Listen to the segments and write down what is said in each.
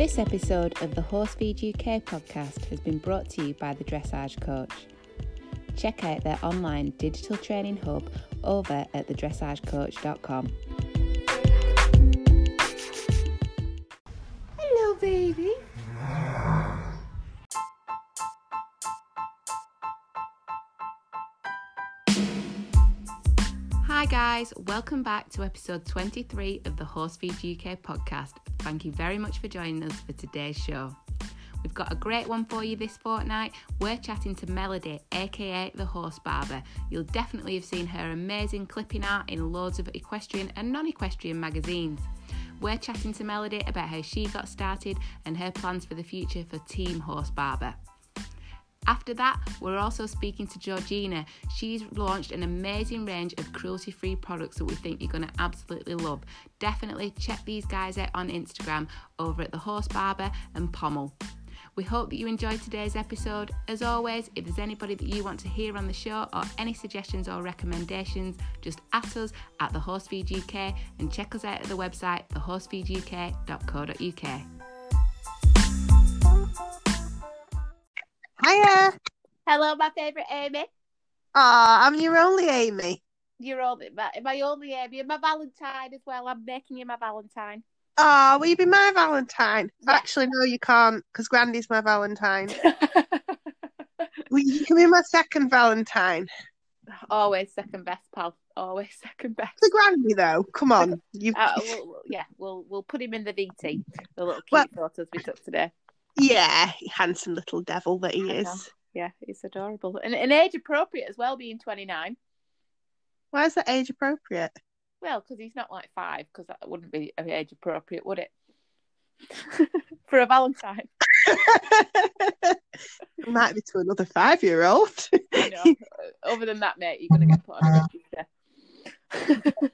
This episode of the Horsefeed UK podcast has been brought to you by the Dressage Coach. Check out their online digital training hub over at thedressagecoach.com. Hello, baby. Guys, welcome back to episode 23 of the Horsefeed UK podcast. Thank you very much for joining us for today's show. We've got a great one for you this fortnight. We're chatting to Melody, aka the Horse Barber. You'll definitely have seen her amazing clipping art in loads of equestrian and non equestrian magazines. We're chatting to Melody about how she got started and her plans for the future for Team Horse Barber. After that, we're also speaking to Georgina. She's launched an amazing range of cruelty free products that we think you're going to absolutely love. Definitely check these guys out on Instagram over at the Horse Barber and Pommel. We hope that you enjoyed today's episode. As always, if there's anybody that you want to hear on the show or any suggestions or recommendations, just at us at the Horsefeed UK and check us out at the website thehorsefeeduk.co.uk. Hiya. Hello, my favourite Amy. Aw, I'm your only Amy. You're only my, my only Amy and my Valentine as well. I'm making you my Valentine. Aw, will you be my Valentine? Yeah. Actually, no, you can't, because Grandy's my Valentine. Well, you can be my second Valentine. Always second best, pal. Always second best. The Grandy, though, come on. You, Uh, we'll, we'll- yeah, we'll we'll put him in the VT. The little cute Well- photos we took today. Yeah, handsome little devil that he I is. know. Yeah, he's adorable and, and age appropriate as well, being twenty nine. Why is that age appropriate? Well, because he's not like five, because that wouldn't be age appropriate, would it? For a Valentine, Might be to another five year old. Know. Other than that, mate, you're gonna get put on a register.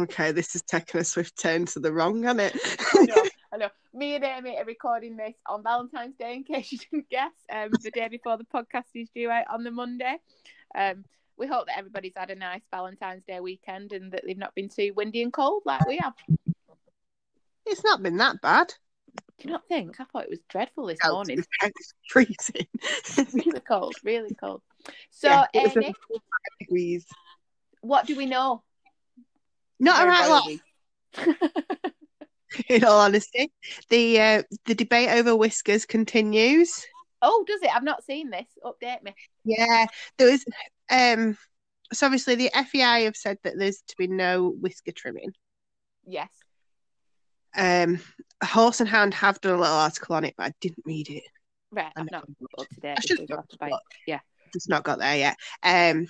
okay, this is taking a swift turn to the wrong, hasn't it? I know, I know. Me and Amy are recording this on Valentine's Day, in case you didn't guess. Um, the day before the podcast is due out on the Monday. Um, we hope that everybody's had a nice Valentine's Day weekend and that they've not been too windy and cold like we have. it's not been that bad. Do you not think? I thought it was dreadful this Oh, morning. It's freezing. really cold, really cold. So, Yeah, Amy, degrees. what do we know? Not a right lot. in all honesty. The uh, the debate over whiskers continues. oh, does it? I've not seen this. Update me. Yeah, there was um so obviously the FEI have said that there's to be no whisker trimming. Yes. Um Horse and Hound have done a little article on it, but I didn't read it. Right. I I've not up to date. I should so you'll have to Yeah. Just not got there yet. Um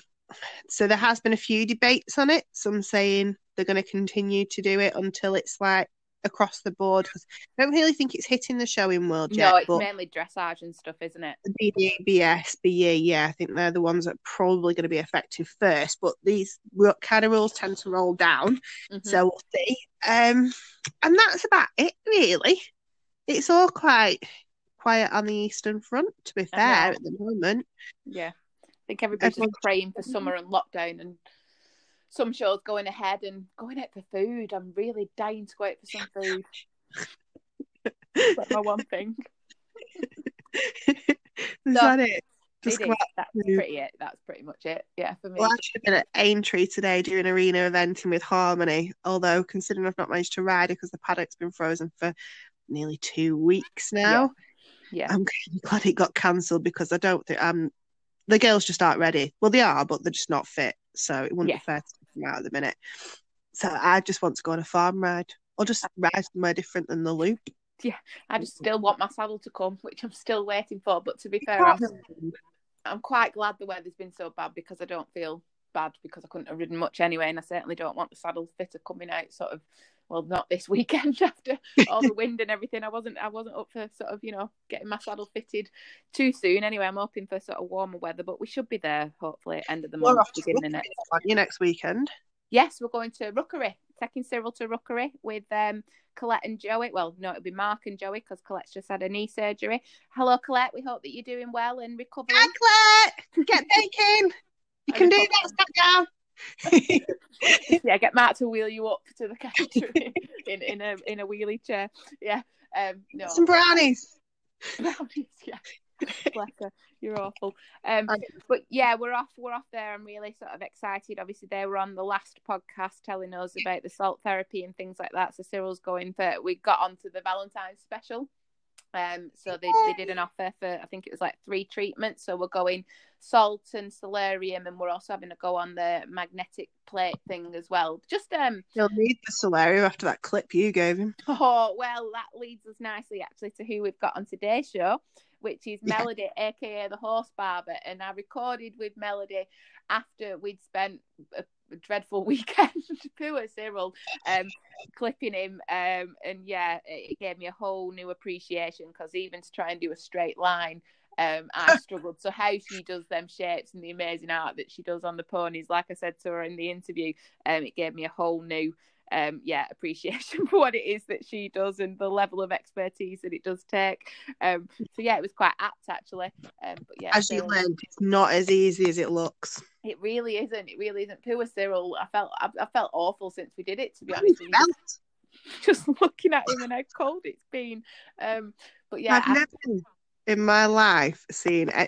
so there has been a few debates on it. Some saying they're going to continue to do it until it's like across the board because I don't really think it's hitting the showing world yet. No, it's mainly dressage and stuff, isn't it? BD, BS, BE, yeah, I think they're the ones that are probably going to be effective first. But these kind of rules tend to roll down, Mhm. so we'll see. Um, and that's about it, really. It's all quite quiet on the Eastern Front, to be fair, at the moment. Yeah. I think everybody's just praying for summer and lockdown and some shows going ahead and going out for food. I'm really dying to go out for some food. That's my one thing. Is So, that it? Just It go is. out. That's food. pretty it. That's pretty much it. Yeah, for me. Well, I should have been at Aintree today doing arena eventing with Harmony. Although, considering I've not managed to ride it because the paddock's been frozen for nearly two weeks now, yeah. I'm glad it got cancelled because I don't think um the girls just aren't ready. Well, they are, but they're just not fit, so it wouldn't Yeah. be fair to out at the minute. So I just want to go on a farm ride or just ride somewhere different than the loop. Yeah, I just still want my saddle to come, which I'm still waiting for. But to be fair, I'm, I'm quite glad the weather's been so bad because I don't feel bad because I couldn't have ridden much anyway, and I certainly don't want the saddle fitter coming out sort of well, not this weekend after all the wind and everything. I wasn't I wasn't up for sort of, you know, getting my saddle fitted too soon. Anyway, I'm hoping for sort of warmer weather, but we should be there hopefully at the end of the We're month, off to beginning Rookery, next. you next weekend. Yes, we're going to Rookery, taking Cyril to Rookery with um Colette and Joey. Well, no, it'll be Mark and Joey because Colette's just had a knee surgery. Hello, Colette. We hope that you're doing well and recovering. Hi, Claire. Get baking. You can do that. Step down. yeah, get Matt to wheel you up to the counter in, in a in a wheelie chair. Yeah. Um, no. Some brownies. Brownies, yeah. Bless her. You're awful. Um, but yeah, we're off. We're off there. I'm really sort of excited. Obviously, they were on the last podcast telling us about the salt therapy and things like that. So Cyril's going for. We got onto the Valentine's special. Um, so they, they did an offer for I think it was like three treatments. So we're going salt and solarium, and we're also having to go on the magnetic plate thing as well. Just um, he'll need the solarium after that clip you gave him. Oh well, that leads us nicely actually to who we've got on today's show, which is yeah. Melody, aka the Horse Barber, and I recorded with Melody after we'd spent a dreadful weekend poor cyril um clipping him um and yeah it gave me a whole new appreciation because even to try and do a straight line um i struggled so how she does them shapes and the amazing art that she does on the ponies like i said to her in the interview um it gave me a whole new um, yeah, appreciation for what it is that she does and the level of expertise that it does take. Um, so yeah, it was quite apt actually. Um, but yeah, as you learned, it's not as easy as it looks. It really isn't. It really isn't. Poor Cyril. I felt I, I felt awful since we did it. To be honest, just, just, looking at him and how cold it's been. Um, but yeah, I've never in my life seen uh,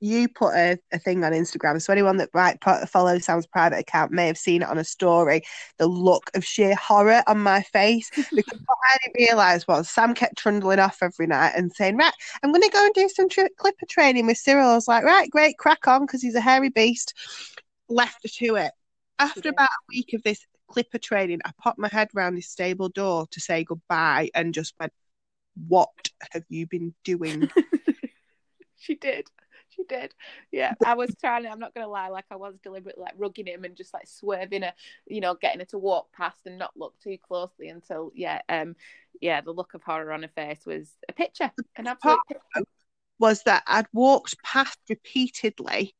you put a, a thing on Instagram. So anyone that right follows Sam's private account may have seen it on a story. The look of sheer horror on my face because what I didn't realise was Sam kept trundling off every night and saying, "Right, I'm going to go and do some tri- clipper training with Cyril." I was like, "Right, great, crack on," because he's a hairy beast. Left to it. After about a week of this clipper training, I popped my head round his stable door to say goodbye and just went what have you been doing? she did. She did. Yeah, I was trying. I'm not gonna lie. Like I was deliberately like rugging him and just like swerving her, you know, getting her to walk past and not look too closely until yeah, um, yeah, the look of horror on her face was a picture. An absolute picture. Was that I'd walked past repeatedly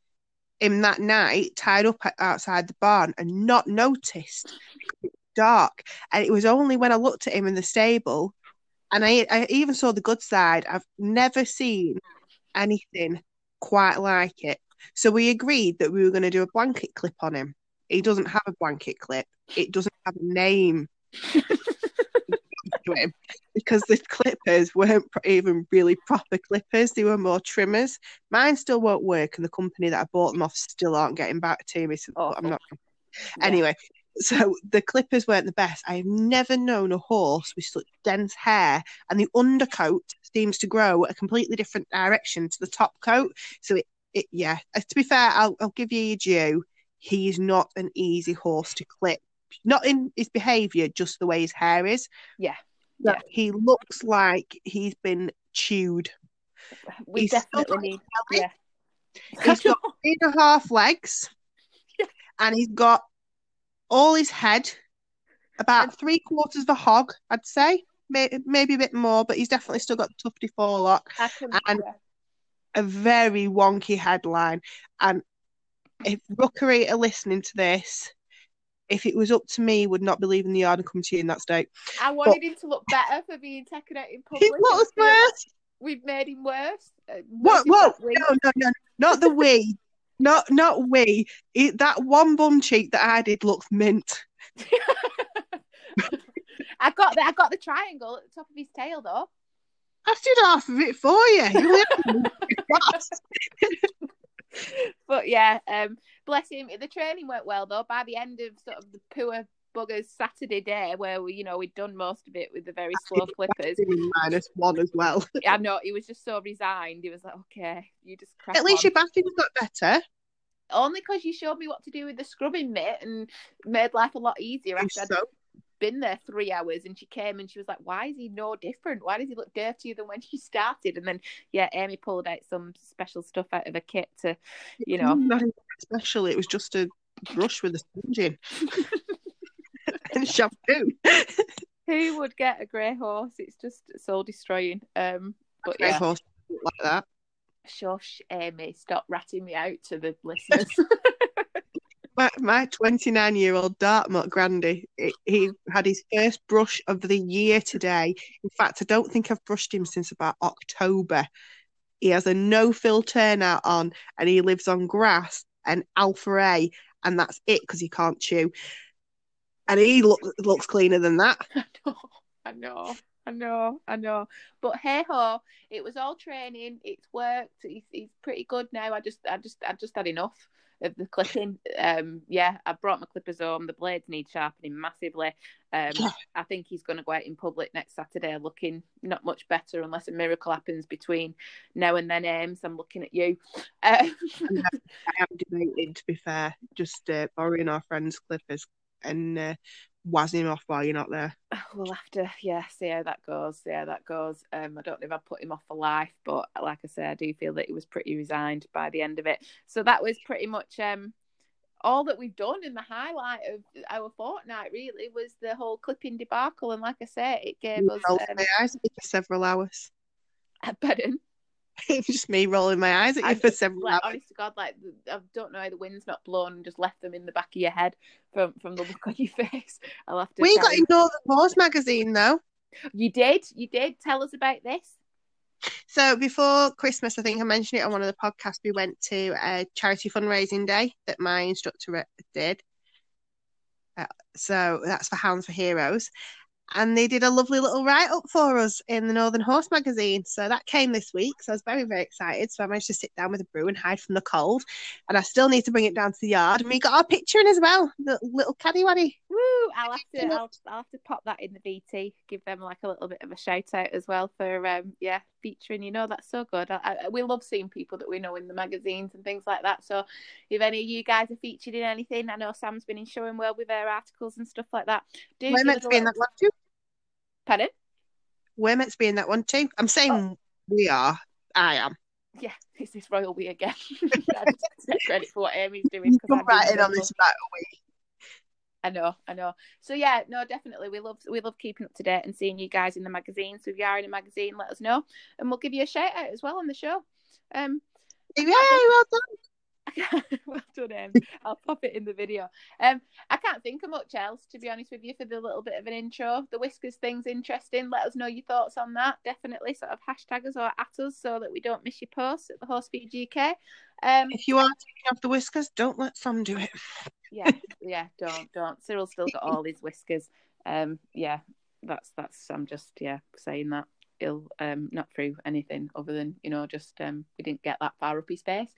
in that night, tied up outside the barn, and not noticed. dark, and it was only when I looked at him in the stable and I, I even saw the good side. I've never seen anything quite like it. So we agreed that we were going to do a blanket clip on him. He doesn't have a blanket clip. It doesn't have a name to him because the clippers weren't even really proper clippers. They were more trimmers. Mine still won't work, and the company that I bought them off still aren't getting back to me. So oh, I'm not. Yeah. Anyway, so the clippers weren't the best. I have never known a horse with such dense hair, and the undercoat seems to grow a completely different direction to the top coat. So it, it yeah. Uh, to be fair, I'll, I'll give you your due. He's not an easy horse to clip. Not in his behaviour, just the way his hair is. Yeah. yeah. He looks like he's been chewed. We he's definitely need. Yeah. He's got three and a half legs, and he's got all his head, about three quarters of a hog, I'd say, maybe, maybe a bit more, but he's definitely still got the tufty forelock and a very wonky headline. And if Rookery are listening to this, if it was up to me, would not be leaving the yard and come to you in that state. I wanted but, him to look better for being taken out in public. He looks worse. We've made him worse. Uh, what? Whoa! No, no, no, not the we. Not not we. It, that one bum cheek that I did looks mint. I got the, I got the triangle at the top of his tail though. I did half of it for you. but yeah, um, bless him. The training went well though. By the end of sort of the poor buggers Saturday day, where we, you know, we'd done most of it with the very slow clippers. Minus one as well. I know he was just so resigned. He was like, "Okay, you just crack At least on. your batting's got better. Only because you showed me what to do with the scrubbing mitt and made life a lot easier after so. I'd been there three hours. And she came and she was like, "Why is he no different? Why does he look dirtier than when she started?" And then yeah, Amy pulled out some special stuff out of a kit to, you know, nothing special. It was just a brush with a sponge in. and shampoo. Who would get a grey horse? It's just soul destroying. Um, but a grey yeah. horse like that. Shush, Amy, stop ratting me out to the listeners. my, my 29 year old Dartmoor Grandy, he had his first brush of the year today. In fact, I don't think I've brushed him since about October. He has a no fill turnout on and he lives on grass and Alfa-A. and that's it because he can't chew. And he look, looks cleaner than that. I know, I know, I know, I know. But hey ho, it was all training. It's worked. He's, he's pretty good now. I just, I just, I just had enough of the clipping. Um, yeah, I brought my clippers home. The blades need sharpening massively. Um, I think he's going to go out in public next Saturday, looking not much better unless a miracle happens between now and then. Ames, I'm looking at you. Um, I am debating, to be fair, just uh, borrowing our friend's clippers and uh, wazzing him off while you're not there. We'll have to, yeah, see how that goes. See how that goes. Um, I don't know if I put him off for life, but like I say, I do feel that he was pretty resigned by the end of it. So that was pretty much um all that we've done in the highlight of our fortnight. Really was the whole clipping debacle, and like I say, it gave You us. Um, my eyes at for several hours. pardon? it was just me rolling my eyes at you I for several like, hours. honest to God, like I don't know how the wind's not blown and just left them in the back of your head from from the look on your face. I'll have to. We got in Northern Horse magazine though. You did, you did. Tell us about this. So before Christmas, I think I mentioned it on one of the podcasts. We went to a charity fundraising day that my instructor uh, did. Uh, so that's for Hounds for Heroes. And they did a lovely little write up for us in the Northern Horse magazine. So that came this week. So I was very, very excited. So I managed to sit down with a brew and hide from the cold. And I still need to bring it down to the yard. And we got our picture in as well, the little caddy waddy. Woo! I'll have to, I'll, I'll have to pop that in the VT. Give them like a little bit of a shout out as well for, um, yeah, featuring. You know, that's so good. I, I, we love seeing people that we know in the magazines and things like that. So, if any of you guys are featured in anything, I know Sam's been in Showing World with her articles and stuff like that. Do We're meant to be in that one too. Pardon? We're meant to be in that one too. I'm saying Oh. we are. I am. Yeah, it's this royal we again. I just take credit for what Amy's doing. Come right in on this right away. I know, I know. So yeah, no, definitely, we love we love keeping up to date and seeing you guys in the magazine. So if you are in a magazine, let us know, and we'll give you a shout out as well on the show. Um, Yay, well done. well done, Em. I'll pop it in the video. Um, I can't think of much else to be honest with you for the little bit of an intro. The whiskers thing's interesting. Let us know your thoughts on that. Definitely, sort of hashtag us or at us so that we don't miss your posts at the Horse Feed UK. Um, If you are taking off the whiskers, don't let Sam do it. yeah, yeah, don't, don't. Cyril's still got all his whiskers. Um, yeah, that's that's. I'm just yeah saying that ill, um, not through anything other than you know just um we didn't get that far up his face.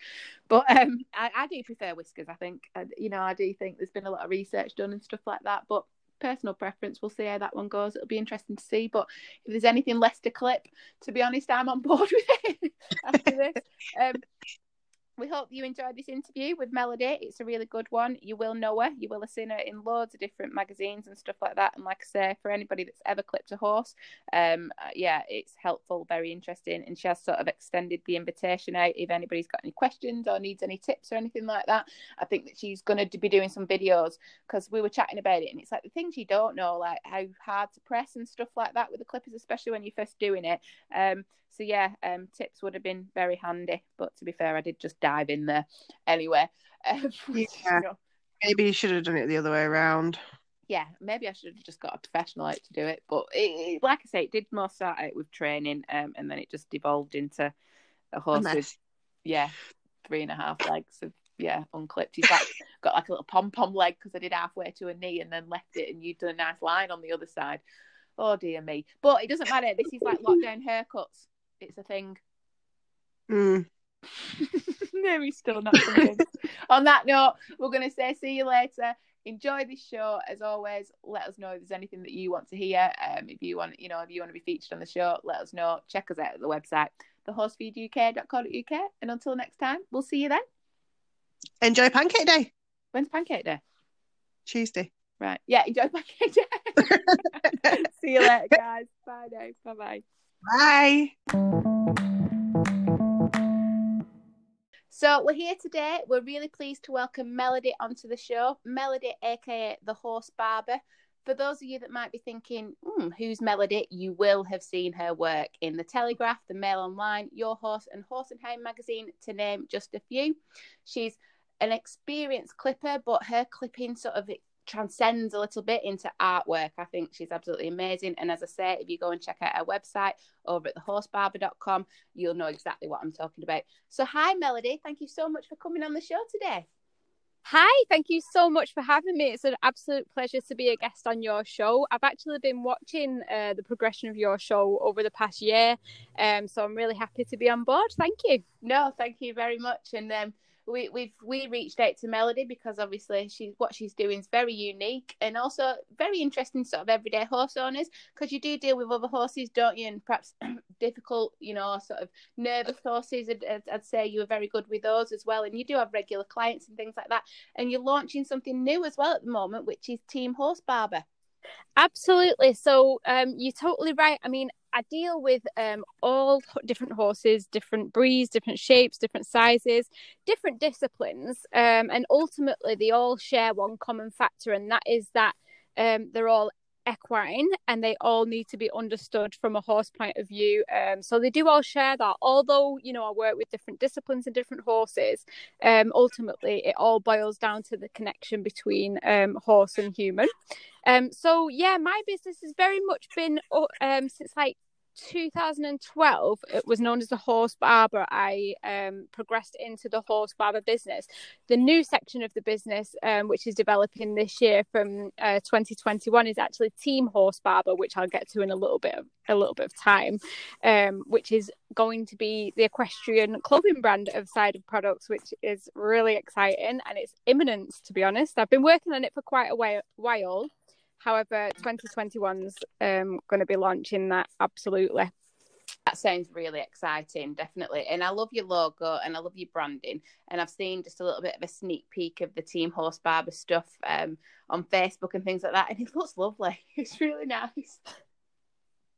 But um, I, I do prefer whiskers. I think I, you know I do think there's been a lot of research done and stuff like that, but. Personal preference. We'll see how that one goes. It'll be interesting to see. But if there's anything less to clip, to be honest, I'm on board with it after this. Um, we hope you enjoyed this interview with Melody. It's a really good one. You will know her. You will have seen her in loads of different magazines and stuff like that. And like I say, for anybody that's ever clipped a horse, um, uh, yeah, it's helpful, very interesting. And she has sort of extended the invitation out if anybody's got any questions or needs any tips or anything like that. I think that she's going to be doing some videos because we were chatting about it, and it's like the things you don't know, like how hard to press and stuff like that with the clippers, especially when you're first doing it. Um, so yeah, um, tips would have been very handy. But to be fair, I did just dive in there anyway. Um, Yeah. you know, Maybe you should have done it the other way around. yeah, maybe I should have just got a professional out to do it. But it, it- like I say, it did more start out with training, um, and then it just devolved into a horse with yeah, three and a half legs of yeah, unclipped. He's like got like a little pom pom leg because I did halfway to a knee and then left it, and you'd done a nice line on the other side. Oh dear me! But it doesn't matter. This is like lockdown haircuts. It's a thing. Mm. no, he's still not convinced. On that note, we're going to say see you later. Enjoy this show as always. Let us know if there's anything that you want to hear. Um, if you want, you know, if you want to be featured on the show, let us know. Check us out at the website, thehorsefeeduk.co.uk. And until next time, we'll see you then. Enjoy Pancake Day, When's Pancake Day? Tuesday. Right. Yeah, enjoy Pancake Day. see you later, guys. Bye now. Bye bye. Bye. So we're here today. We're really pleased to welcome Melody onto the show. Melody, aka the Horse Barber. For those of you that might be thinking, hmm, who's Melody? You will have seen her work in the Telegraph, the Mail Online, Your Horse, and Horse and Hound magazine, to name just a few. She's an experienced clipper, but her clipping sort of transcends a little bit into artwork. I think she's absolutely amazing. And as I say, if you go and check out her website over at thehorsebarber.com, you'll know exactly what I'm talking about. So, hi, Melody. Thank you so much for coming on the show today. Hi, thank you so much for having me. It's an absolute pleasure to be a guest on your show. I've actually been watching uh, the progression of your show over the past year, um, so I'm really happy to be on board. Thank you. No, thank you very much. And um, we we've we reached out to Melody because obviously she's what she's doing is very unique and also very interesting sort of everyday horse owners because you do deal with other horses, don't you? And perhaps difficult, you know, sort of nervous horses. I'd, I'd say you are very good with those as well, and you do have regular clients and things like that. And you're launching something new as well at the moment, which is Team Horse Barber. Absolutely. So um, you're totally right. I mean, I deal with um, all different horses, different breeds, different shapes, different sizes, different disciplines, um, and ultimately they all share one common factor, and that is that um, they're all equine and they all need to be understood from a horse point of view. Um, so they do all share that. Although you know i work with different disciplines and different horses um, ultimately it all boils down to the connection between um, horse and human. Um, so yeah my business has very much been uh, um, since like 2012, it was known as the Horse Barber. I um, progressed into the Horse Barber business. The new section of the business, um, which is developing this year from uh, 2021, is actually Team Horse Barber, which I'll get to in a little bit of a little bit of time, um, which is going to be the equestrian clothing brand of Side of Products, which is really exciting and it's imminent. To be honest, I've been working on it for quite a while However, 2021's um, going to be launching that absolutely. That sounds really exciting, definitely. And I love your logo and I love your branding. And I've seen just a little bit of a sneak peek of the Team Horse Barber stuff um, on Facebook and things like that. And it looks lovely. It's really nice.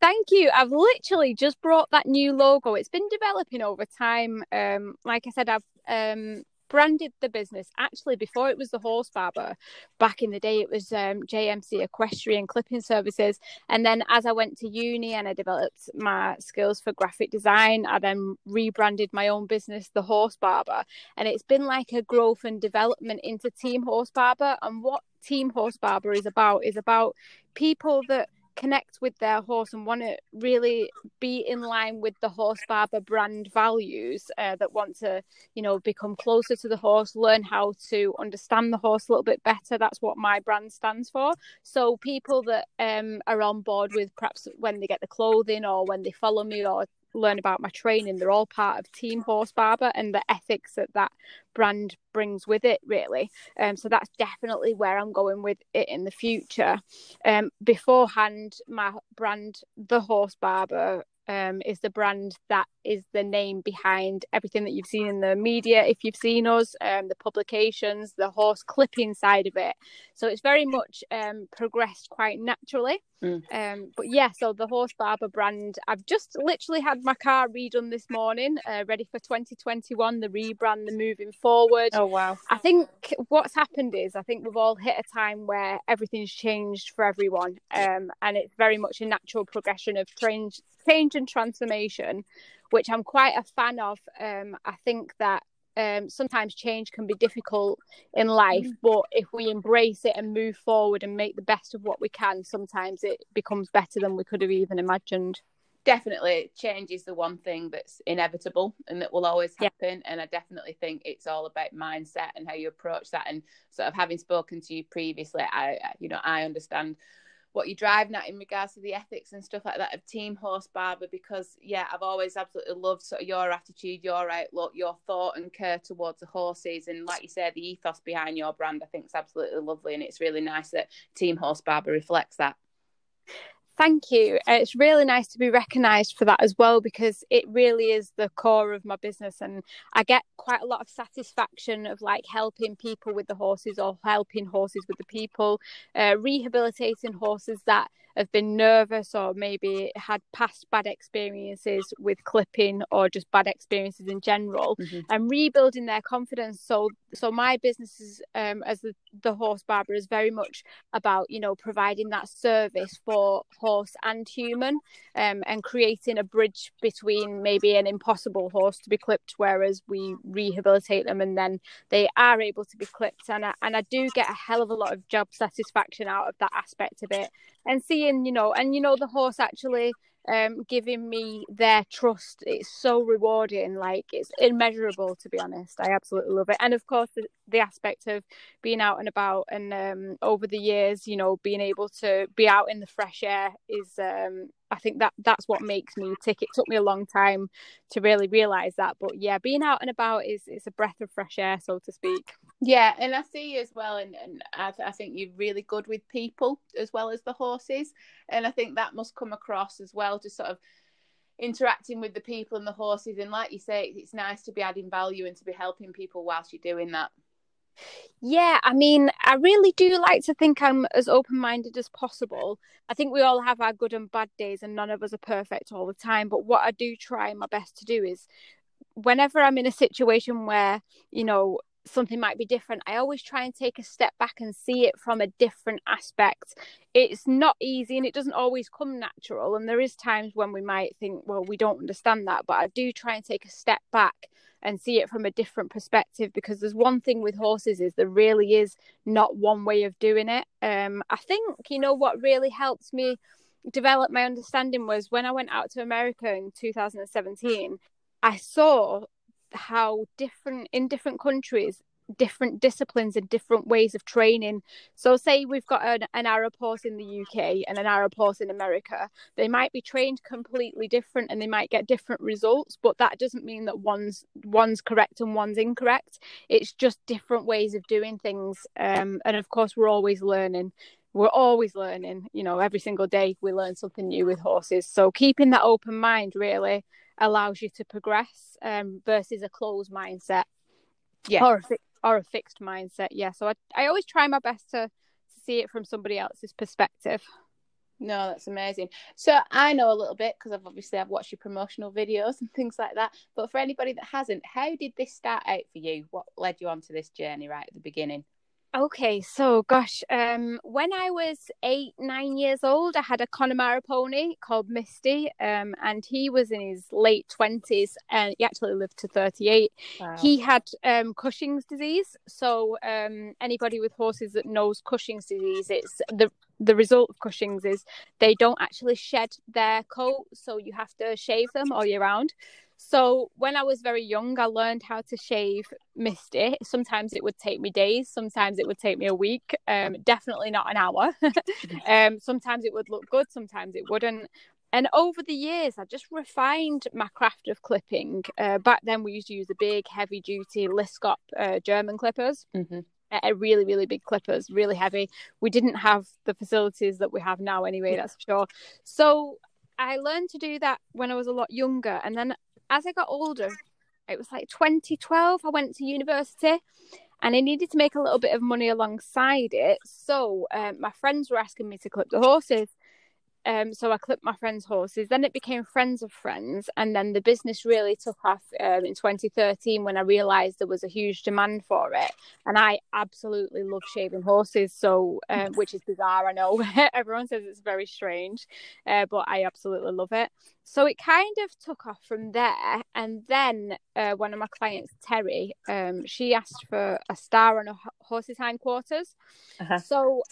Thank you. I've literally just brought that new logo. It's been developing over time. Um, like I said, I've um, branded the business. Actually before it was the horse barber back in the day it was um, jmc equestrian clipping services. And then as i went to uni and i developed my skills for graphic design i then rebranded my own business the horse barber. And it's been like a growth and development into team horse barber. And what team horse barber is about is about people that connect with their horse and want to really be in line with the horse barber brand values uh, that want to you know become closer to the horse learn how to understand the horse a little bit better. That's what my brand stands for. So people that um, are on board with perhaps when they get the clothing or when they follow me or learn about my training. They're all part of Team Horse Barber and the ethics that that brand brings with it, really. Um, so that's definitely where I'm going with it in the future. Um, beforehand, my brand, The Horse Barber, um, is the brand that is the name behind everything that you've seen in the media. If you've seen us, um, the publications, the horse clipping side of it. So it's very much um, progressed quite naturally. Mm. Um, but yeah, so the Horse Barber brand, I've just literally had my car redone this morning, uh, ready for 2021, the rebrand, the moving forward. Oh, wow. I think what's happened is I think we've all hit a time where everything's changed for everyone. Um, and it's very much a natural progression of change, change and transformation, which I'm quite a fan of. Um, I think that um, sometimes change can be difficult in life, mm. but if we embrace it and move forward and make the best of what we can, sometimes it becomes better than we could have even imagined. Definitely, change is the one thing that's inevitable and that will always happen. Yeah. And I definitely think it's all about mindset and how you approach that. And sort of having spoken to you previously, I, you know, I understand what you're driving at in regards to the ethics and stuff like that of Team Horse Barber because yeah, I've always absolutely loved sort of your attitude, your outlook, your thought and care towards the horses, and like you said, the ethos behind your brand I think is absolutely lovely, and it's really nice that Team Horse Barber reflects that. Thank you. Uh, it's really nice to be recognised for that as well because it really is the core of my business, and I get quite a lot of satisfaction of like helping people with the horses or helping horses with the people, uh, rehabilitating horses that have been nervous or maybe had past bad experiences with clipping or just bad experiences in general, mm-hmm. and rebuilding their confidence. So, so my business is um, as the, the horse barber is very much about you know providing that service for horse and human um, and creating a bridge between maybe an impossible horse to be clipped whereas we rehabilitate them and then they are able to be clipped and I, and I do get a hell of a lot of job satisfaction out of that aspect of it and seeing you know and you know the horse actually um giving me their trust it's so rewarding like it's immeasurable to be honest. I absolutely love it. And of course the, the aspect of being out and about and um over the years you know being able to be out in the fresh air is um I think that that's what makes me tick. It took me a long time to really realize that, but yeah, being out and about is is a breath of fresh air, so to speak. Yeah, and I see you as well, and, and I, th- I think you're really good with people as well as the horses, and I think that must come across as well, just sort of interacting with the people and the horses, and like you say, it's nice to be adding value and to be helping people whilst you're doing that. Yeah, I mean, I really do like to think I'm as open minded as possible. I think we all have our good and bad days, and none of us are perfect all the time. But what I do try my best to do is whenever I'm in a situation where, you know, something might be different, I always try and take a step back and see it from a different aspect. It's not easy and it doesn't always come natural. And there is times when we might think, well, we don't understand that. But I do try and take a step back and see it from a different perspective because there's one thing with horses is there really is not one way of doing it. Um i think you know what really helps me develop my understanding was when i went out to america in 2017 i saw how different in different countries different disciplines and different ways of training. So, say we've got an, an Arab horse in the UK and an Arab horse in America, they might be trained completely different and they might get different results, but that doesn't mean that one's one's correct and one's incorrect. It's just different ways of doing things. Um, and of course, we're always learning. We're always learning. You know, every single day we learn something new with horses. So, keeping that open mind really allows you to progress um, versus a closed mindset yeah. or a or a fixed mindset. Yeah. So I, I always try my best to, to see it from somebody else's perspective. No, that's amazing. So I know a little bit because I've obviously I've watched your promotional videos and things like that. But for anybody that hasn't, how did this start out for you? What led you onto this journey right at the beginning? Okay, so gosh, um, when I was eight, nine years old, I had a Connemara pony called Misty, um, and he was in his late twenties, and he actually lived to thirty-eight. Wow. He had um, Cushing's disease. So, um, anybody with horses that knows Cushing's disease, it's the the result of Cushing's is they don't actually shed their coat, so you have to shave them all year round. So when I was very young, I learned how to shave Misty. Sometimes it would take me days, sometimes it would take me a week. Um, definitely not an hour. um, sometimes it would look good, sometimes it wouldn't. And over the years, I just refined my craft of clipping. Uh, back then, we used to use the big, heavy duty Aesculap uh, German clippers. Mm-hmm really really big clippers really heavy we didn't have the facilities that we have now anyway that's for sure so i learned to do that when i was a lot younger and then as I got older, it was like 2012, I went to university and I needed to make a little bit of money alongside it. So um, my friends were asking me to clip the horses. Um, so I clipped my friends' horses. Then it became friends of friends, and then the business really took off um, in 2013 when I realised there was a huge demand for it. And I absolutely love shaving horses, so um, which is bizarre. I know everyone says it's very strange, uh, but I absolutely love it. So it kind of took off from there, and then uh, one of my clients, Terry, um, she asked for a star on a horse's hindquarters. Uh-huh. So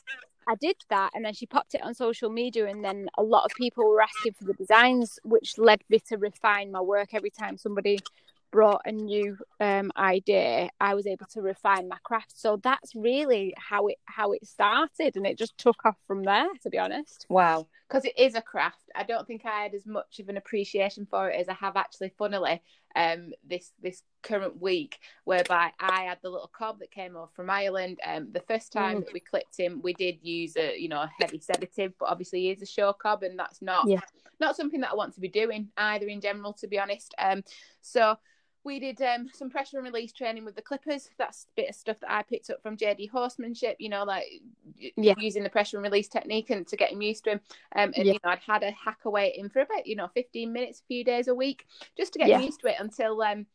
I did that and then she popped it on social media and then a lot of people were asking for the designs which led me to refine my work. Every time somebody brought a new um, idea I was able to refine my craft. So that's really how it how it started and it just took off from there to be honest. Wow. Because it is a craft I don't think I had as much of an appreciation for it as I have actually funnily um, this this current week, whereby I had the little cob that came over from Ireland. Um, the first time mm. that we clipped him, we did use a you know a heavy sedative, but obviously he is a show cob, and that's not yeah. not something that I want to be doing either in general, to be honest. Um, so we did um, some pressure and release training with the clippers. That's a bit of stuff that I picked up from JD Horsemanship, you know, like yeah. using the pressure and release technique and to get him used to him. Um, and, yeah. you know, I'd had a hack away in for about, you know, 15 minutes, a few days a week, just to get yeah. used to it until, um,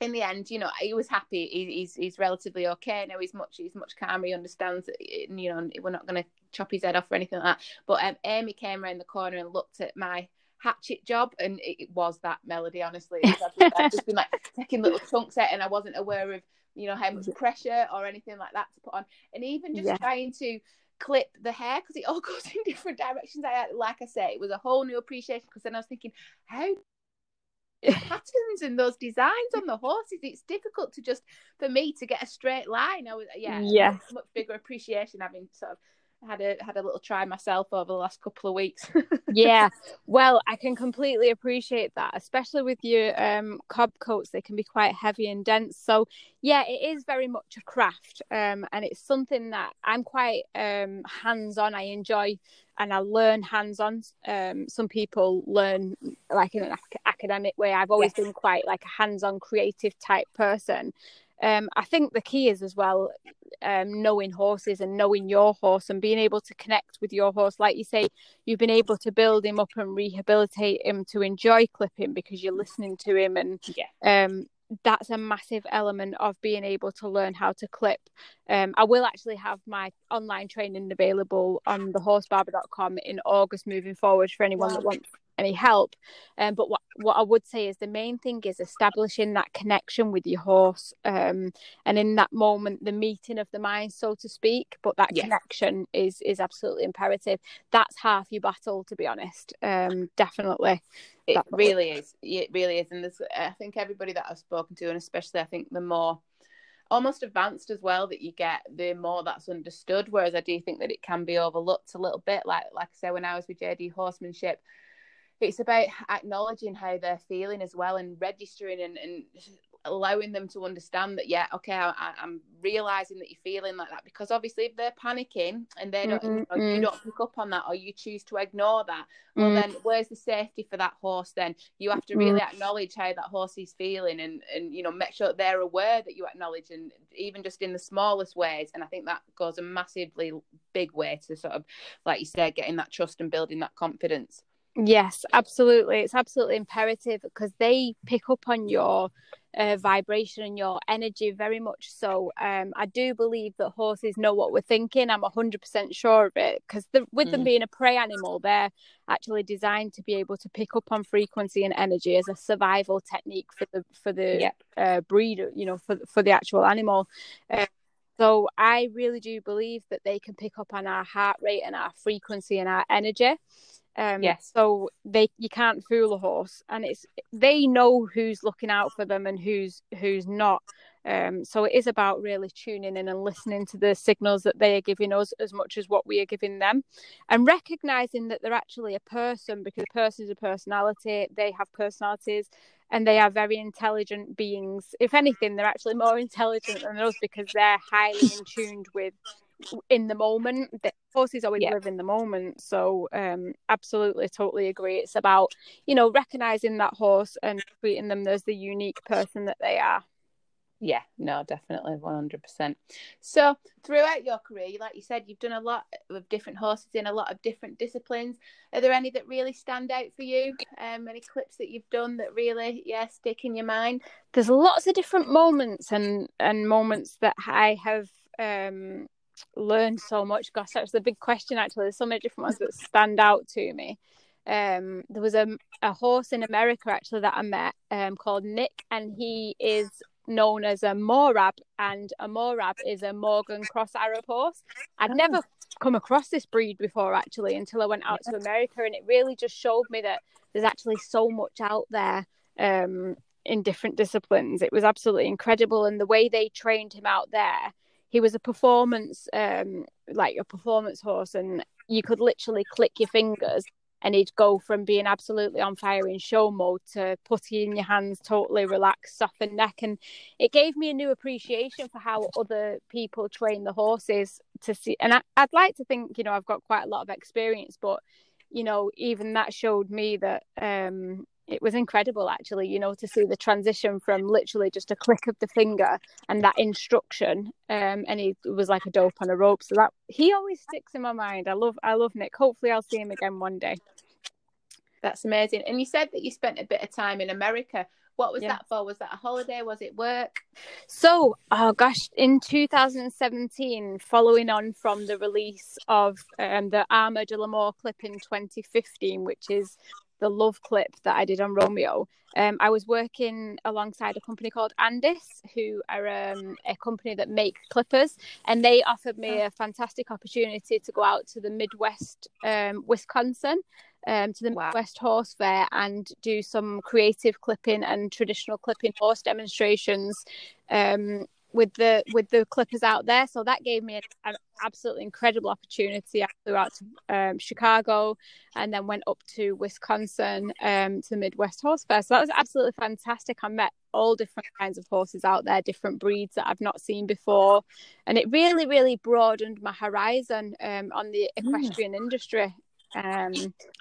in the end, you know, he was happy. He, he's he's relatively okay now. He's much he's much calmer. He understands that you know we're not going to chop his head off or anything like that. But um, Amy came around the corner and looked at my hatchet job and it was that melody honestly I've, I've just been like taking little chunks out and I wasn't aware of you know how much pressure or anything like that to put on and even just yeah. trying to clip the hair because it all goes in different directions. I like I say, it was a whole new appreciation because then I was thinking, how patterns and those designs on the horses. It's difficult to just for me to get a straight line. I was yeah, yeah, much bigger appreciation having sort of had a had a little try myself over the last couple of weeks. yeah, well, I can completely appreciate that, especially with your um, cob coats. They can be quite heavy and dense. So yeah, it is very much a craft, um, and it's something that I'm quite um, hands on. I enjoy and I learn hands on. Um, some people learn like in an ac- academic way. I've always yes. been quite like a hands on creative type person. Um, I think the key is as well um, knowing horses and knowing your horse and being able to connect with your horse. Like you say, you've been able to build him up and rehabilitate him to enjoy clipping because you're listening to him and yeah. um, that's a massive element of being able to learn how to clip. Um, I will actually have my online training available on thehorsebarber.com in August moving forward for anyone that wants any help. Um, but what what I would say is the main thing is establishing that connection with your horse, um, and in that moment, the meeting of the mind, so to speak. But that yes. connection is is absolutely imperative. That's half your battle, to be honest. Um, definitely. It really is. It really is, and there's, I think everybody that I've spoken to, and especially I think the more almost advanced as well that you get the more that's understood whereas i do think that it can be overlooked a little bit like like i say when i was with jd horsemanship it's about acknowledging how they're feeling as well and registering and, and allowing them to understand that yeah okay I, am realizing that you're feeling like that because obviously if they're panicking and they don't mm-hmm. you, don't pick up on that or you choose to ignore that well mm-hmm. then where's the safety for that horse then you have to really mm-hmm. acknowledge how that horse is feeling and and you know make sure they're aware that you acknowledge and even just in the smallest ways and i think that goes a massively big way to sort of like you said getting that trust and building that confidence Yes, absolutely. It's absolutely imperative because they pick up on your uh, vibration and your energy very much so. Um, I do believe that horses know what we're thinking. I'm 100% sure of it because with mm. them being a prey animal, they're actually designed to be able to pick up on frequency and energy as a survival technique for the for the yeah. uh, breed, you know, for for the actual animal. Uh, so I really do believe that they can pick up on our heart rate and our frequency and our energy. Um, yes. So they you can't fool a horse, and it's they know who's looking out for them and who's who's not. Um, so it is about really tuning in and listening to the signals that they are giving us as much as what we are giving them, and recognizing that they're actually a person because a person is a personality. They have personalities, and they are very intelligent beings. If anything, they're actually more intelligent than us because they're highly in tuned with in the moment. The horses always yeah. live in the moment. So um absolutely totally agree. It's about, you know, recognizing that horse and treating them as the unique person that they are. Yeah, no, definitely 100%. So, throughout your career, like you said, you've done a lot of different horses in a lot of different disciplines. Are there any that really stand out for you? Um, any clips that you've done that really, yeah, stick in your mind? There's lots of different moments and and moments that I have um learned so much. Gosh, that's the big question. Actually, there's so many different ones that stand out to me. Um, there was a a horse in America actually that I met um, called Nick, and he is known as a Morab, and a Morab is a Morgan Cross Arab horse. I'd oh. never come across this breed before actually until I went out to America, and it really just showed me that there's actually so much out there um, in different disciplines. It was absolutely incredible, and the way they trained him out there he was a performance um like a performance horse and you could literally click your fingers and he'd go from being absolutely on fire in show mode to putty in your hands, totally relaxed, softened neck. And it gave me a new appreciation for how other people train the horses to see. And I, would like to think, you know, I've got quite a lot of experience, but, you know, even that showed me that um, it was incredible actually you know to see the transition from literally just a click of the finger and that instruction um and he was like a dope on a rope so that he always sticks in my mind i love i love nick hopefully i'll see him again one day that's amazing and you said that you spent a bit of time in america what was yeah. that for? Was that a holiday? Was it work? So, oh gosh, in 2017, following on from the release of um, the Armor de l'Amour clip in 2015, which is the love clip that I did on Romeo, um, I was working alongside a company called Andis, who are um, a company that make clippers, and they offered me a fantastic opportunity to go out to the Midwest, um, Wisconsin, um, to the wow. Midwest Horse Fair and do some creative clipping and traditional clipping horse demonstrations um, with the with the clippers out there. So that gave me an, an absolutely incredible opportunity. I flew out to um, Chicago and then went up to Wisconsin um, to the Midwest Horse Fair. So that was absolutely fantastic. I met all different kinds of horses out there, different breeds that I've not seen before, and it really, really broadened my horizon um, on the mm. equestrian mm. industry. Um,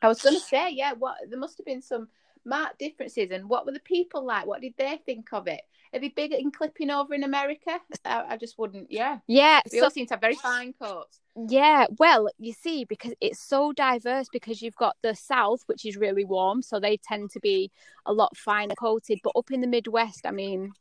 I was going to say, yeah, what there must have been some marked differences, and what were the people like? What did they think of it? Are they big in clipping over in America? I, I just wouldn't. Yeah, yeah. They so, all seem to have very fine coats. Yeah, well, you see, because it's so diverse, because you've got the south, which is really warm, so they tend to be a lot finer coated. But up in the Midwest, I mean,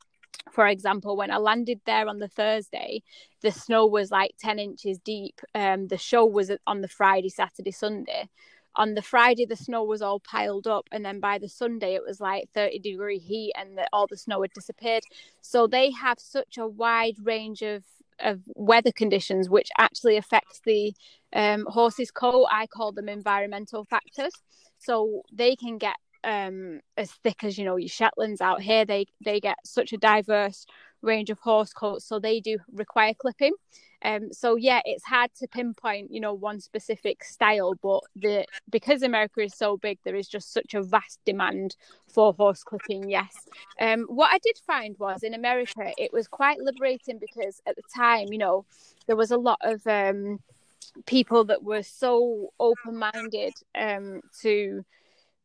for example, when I landed there on the Thursday, the snow was like 10 inches deep. Um, the show was on the Friday, Saturday, Sunday on the Friday the snow was all piled up, and then by the Sunday it was like 30 degree heat, and the, all the snow had disappeared. So they have such a wide range of of weather conditions, which actually affects the um, horse's coat. I call them environmental factors. So they can get um, as thick as you know your Shetlands out here. They they get such a diverse range of horse coats, so they do require clipping. Um, so yeah, it's hard to pinpoint, you know, one specific style, but the because America is so big, there is just such a vast demand for horse clipping. Yes. Um, what I did find was in America, it was quite liberating because at the time, you know, there was a lot of um, people that were so open-minded um, to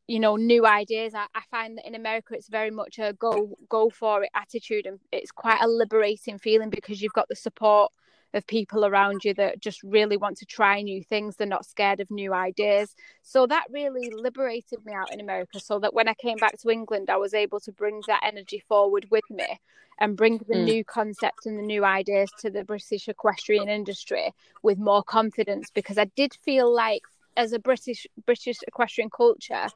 you know new ideas I, I, find that in america it's very much a go go for it attitude and it's quite a liberating feeling because you've got the support of people around you that just really want to try new things. They're not scared of new ideas. So that really liberated me out in America. So that when I came back to England, I was able to bring that energy forward with me and bring the mm. new concepts and the new ideas to the British equestrian industry with more confidence because I did feel like as a British British equestrian culture,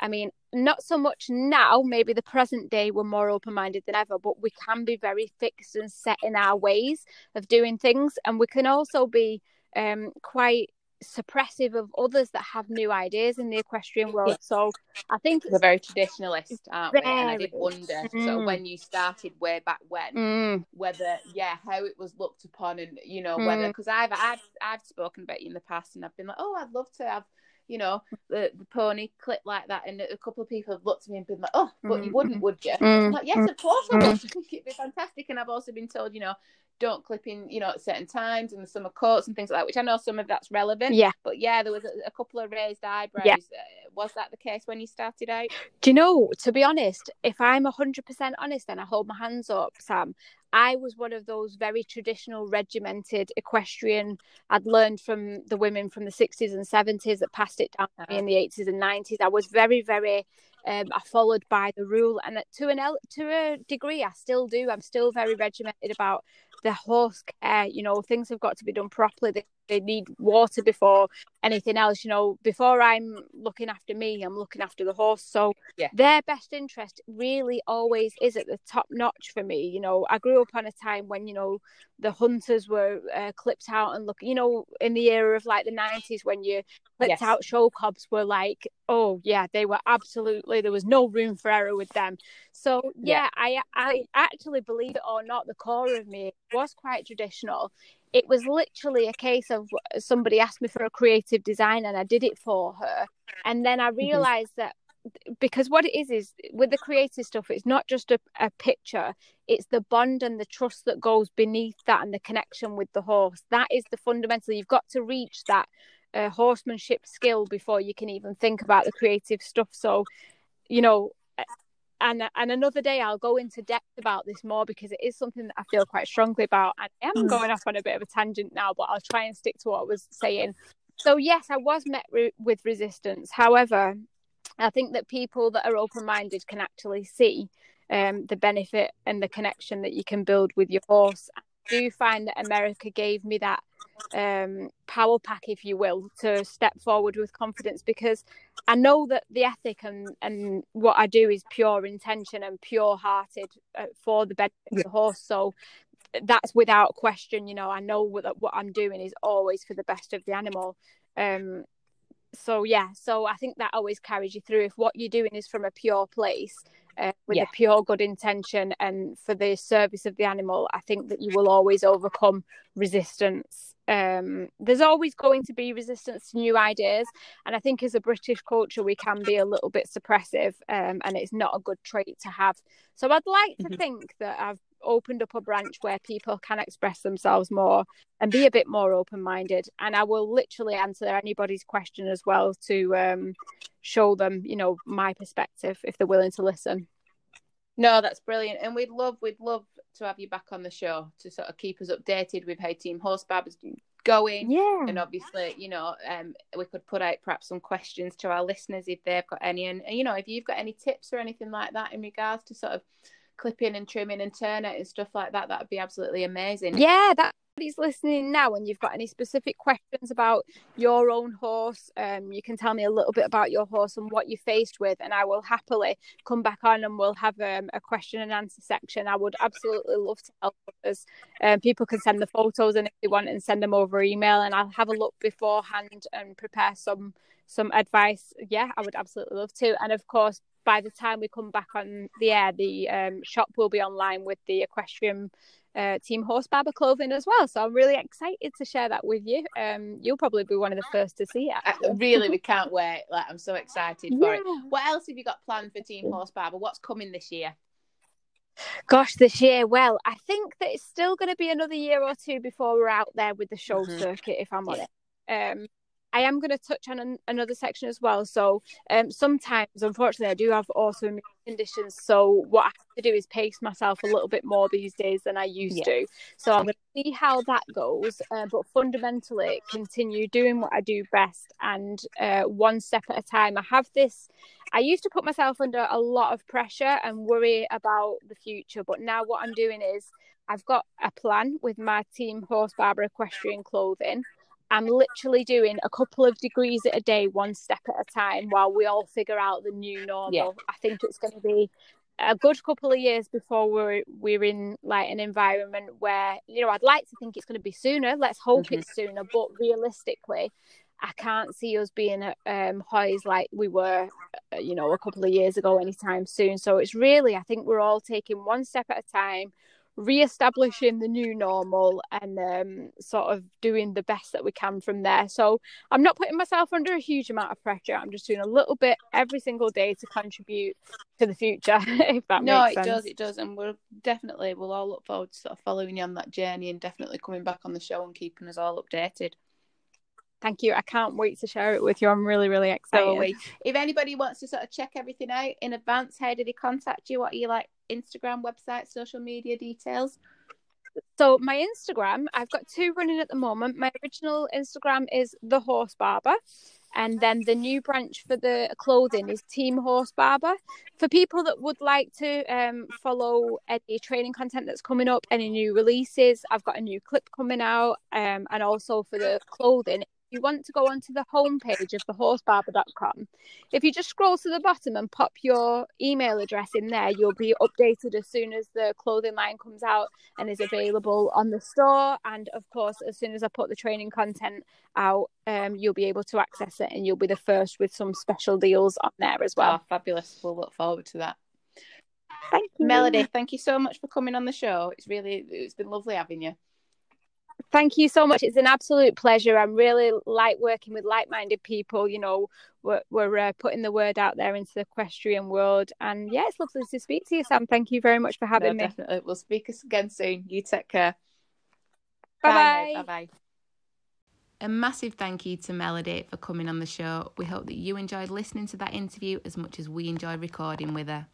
I mean, not so much now, maybe the present day we're more open minded than ever, but we can be very fixed and set in our ways of doing things. And we can also be um, quite suppressive of others that have new ideas in the equestrian world. So I think we're very traditionalist, aren't we? And I did wonder, mm. so when you started way back when, mm. whether yeah, how it was looked upon, and you know whether because mm. I've I've I've spoken about you in the past, and I've been like, oh, I'd love to have you know, the, the pony clip like that. And a couple of people have looked at me and been like, oh, but you wouldn't, would you? Mm. Like, yes, of course I would. I think it'd be fantastic. And I've also been told, you know, don't clip in, you know, at certain times and the summer coats and things like that, which I know some of that's relevant. Yeah. But yeah, there was a, a couple of raised eyebrows. Yeah. Uh, was that the case when you started out? Do you know, to be honest, if I'm 100% honest and I hold my hands up, Sam, I was one of those very traditional, regimented equestrian. I'd learned from the women from the 60s and 70s that passed it down uh-huh. in the 80s and 90s. I was very, very um, I followed by the rule, and to an to a degree, I still do. I'm still very regimented about the horse care. Uh, you know, things have got to be done properly. They need water before anything else. You know, before I'm looking after me, I'm looking after the horse. So yeah. their best interest really always is at the top notch for me. You know, I grew up on a time when you know the hunters were uh, clipped out and look. You know, in the era of like the '90s when you clipped yes. out show cobs were like, oh yeah, they were absolutely there was no room for error with them. So yeah, yeah. I I actually believe it or not, the core of me was quite traditional. It was literally a case of somebody asked me for a creative design and I did it for her. And then I mm-hmm. realized mm-hmm. that because what it is is with the creative stuff it's not just a, a picture it's the bond and the trust that goes beneath that and the connection with the horse that is the fundamental you've got to reach that uh, horsemanship skill before you can even think about the creative stuff so you know and and another day I'll go into depth about this more because it is something that I feel quite strongly about. And I am mm. going off on a bit of a tangent now, but I'll try and stick to what I was saying. So yes, I was met re- with resistance. However, I think that people that are open-minded can actually see um, the benefit and the connection that you can build with your horse. I do find that America gave me that um, power pack, if you will, to step forward with confidence because I know that the ethic and, and what I do is pure intention and pure hearted uh, for the benefit yeah. of the horse. So that's without question. You know, I know that what I'm doing is always for the best of the animal. Um, so yeah, so I think that always carries you through. If what you're doing is from a pure place, uh, with yeah. a pure good intention and for the service of the animal, I think that you will always overcome resistance. Um, there's always going to be resistance to new ideas, and I think as a British culture, we can be a little bit suppressive, um, and it's not a good trait to have. So I'd like to mm-hmm. think that I've opened up a branch where people can express themselves more and be a bit more open minded. And I will literally answer anybody's question as well to um, show them, you know, my perspective if they're willing to listen. No, that's brilliant, and we'd love we'd love to have you back on the show to sort of keep us updated with how Team Horse Barbers going. Yeah, and obviously, you know, um, we could put out perhaps some questions to our listeners if they've got any, and you know, if you've got any tips or anything like that in regards to sort of clipping and trimming and turning and stuff like that, that would be absolutely amazing. Yeah, that he's listening now and you've got any specific questions about your own horse, um, you can tell me a little bit about your horse and what you're faced with, and I will happily come back on and we'll have um, a question and answer section. I would absolutely love to help us. Um, people can send the photos and if they want and send them over email, and I'll have a look beforehand and prepare some some advice. Yeah, I would absolutely love to. And of course, by the time we come back on the air, the um, shop will be online with the equestrian uh, Team Horse Barber clothing as well. So I'm really excited to share that with you. Um, you'll probably be one of the first to see it. Really, we can't wait. Like I'm so excited for yeah. it. What else have you got planned for Team Horse Barber? What's coming this year? Gosh, this year, well, I think that it's still going to be another year or two before we're out there with the show mm-hmm. circuit, if I'm honest. Um, I am going to touch on an, another section as well. So um, sometimes, unfortunately, I do have autoimmune conditions. So what I have to do is pace myself a little bit more these days than I used yeah. to. So I'm going to see how that goes. Uh, but fundamentally, continue doing what I do best and uh, one step at a time. I have this. I used to put myself under a lot of pressure and worry about the future, but now what I'm doing is I've got a plan with my team Horse Barber Equestrian Clothing. I'm literally doing a couple of degrees at a day, one step at a time, while we all figure out the new normal. Yeah. I think it's going to be a good couple of years before we're we're in like an environment where you know I'd like to think it's going to be sooner. Let's hope mm-hmm. it's sooner, but realistically, I can't see us being at um, Hoys like we were, uh, you know, a couple of years ago anytime soon. So it's really, I think we're all taking one step at a time re-establishing the new normal and um, sort of doing the best that we can from there so i'm not putting myself under a huge amount of pressure i'm just doing a little bit every single day to contribute to the future if that no it sense. does it does and we'll definitely we'll all look forward to sort of following you on that journey and definitely coming back on the show and keeping us all updated Thank you. I can't wait to share it with you. I'm really, really excited. So if anybody wants to sort of check everything out in advance, how did he contact you? What are you like Instagram, website, social media details? So my Instagram, I've got two running at the moment. My original Instagram is the Horse Barber, and then the new branch for the clothing is Team Horse Barber. For people that would like to um, follow any training content that's coming up, any new releases, I've got a new clip coming out, um, and also for the clothing, you want to go onto the homepage of thehorsebarber.com. If you just scroll to the bottom and pop your email address in there, you'll be updated as soon as the clothing line comes out and is available on the store. And of course, as soon as I put the training content out, um, you'll be able to access it and you'll be the first with some special deals on there as well. Oh, fabulous. We'll look forward to that. Thank you. Melody, thank you so much for coming on the show. It's really, it's been lovely having you. Thank you so much. It's an absolute pleasure. I'm really like working with like-minded people. You know, we're, we're uh, putting the word out there into the equestrian world, and yeah, it's lovely to speak to you, Sam. Thank you very much for having no, me. Definitely, we'll speak again soon. You take care. Bye bye. Bye bye. A massive thank you to Melody for coming on the show. We hope that you enjoyed listening to that interview as much as we enjoyed recording with her.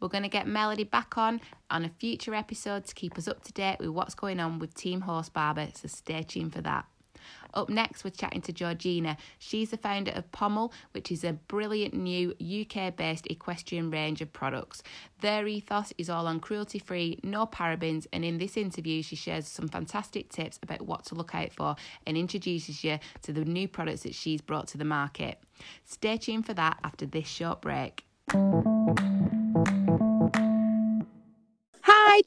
We're going to get Melody back on on a future episode to keep us up to date with what's going on with Team Horse Barber, so stay tuned for that. Up next, we're chatting to Georgina. She's the founder of Pommel, which is a brilliant new UK based equestrian range of products. Their ethos is all on cruelty free, no parabens, and in this interview, she shares some fantastic tips about what to look out for and introduces you to the new products that she's brought to the market. Stay tuned for that after this short break.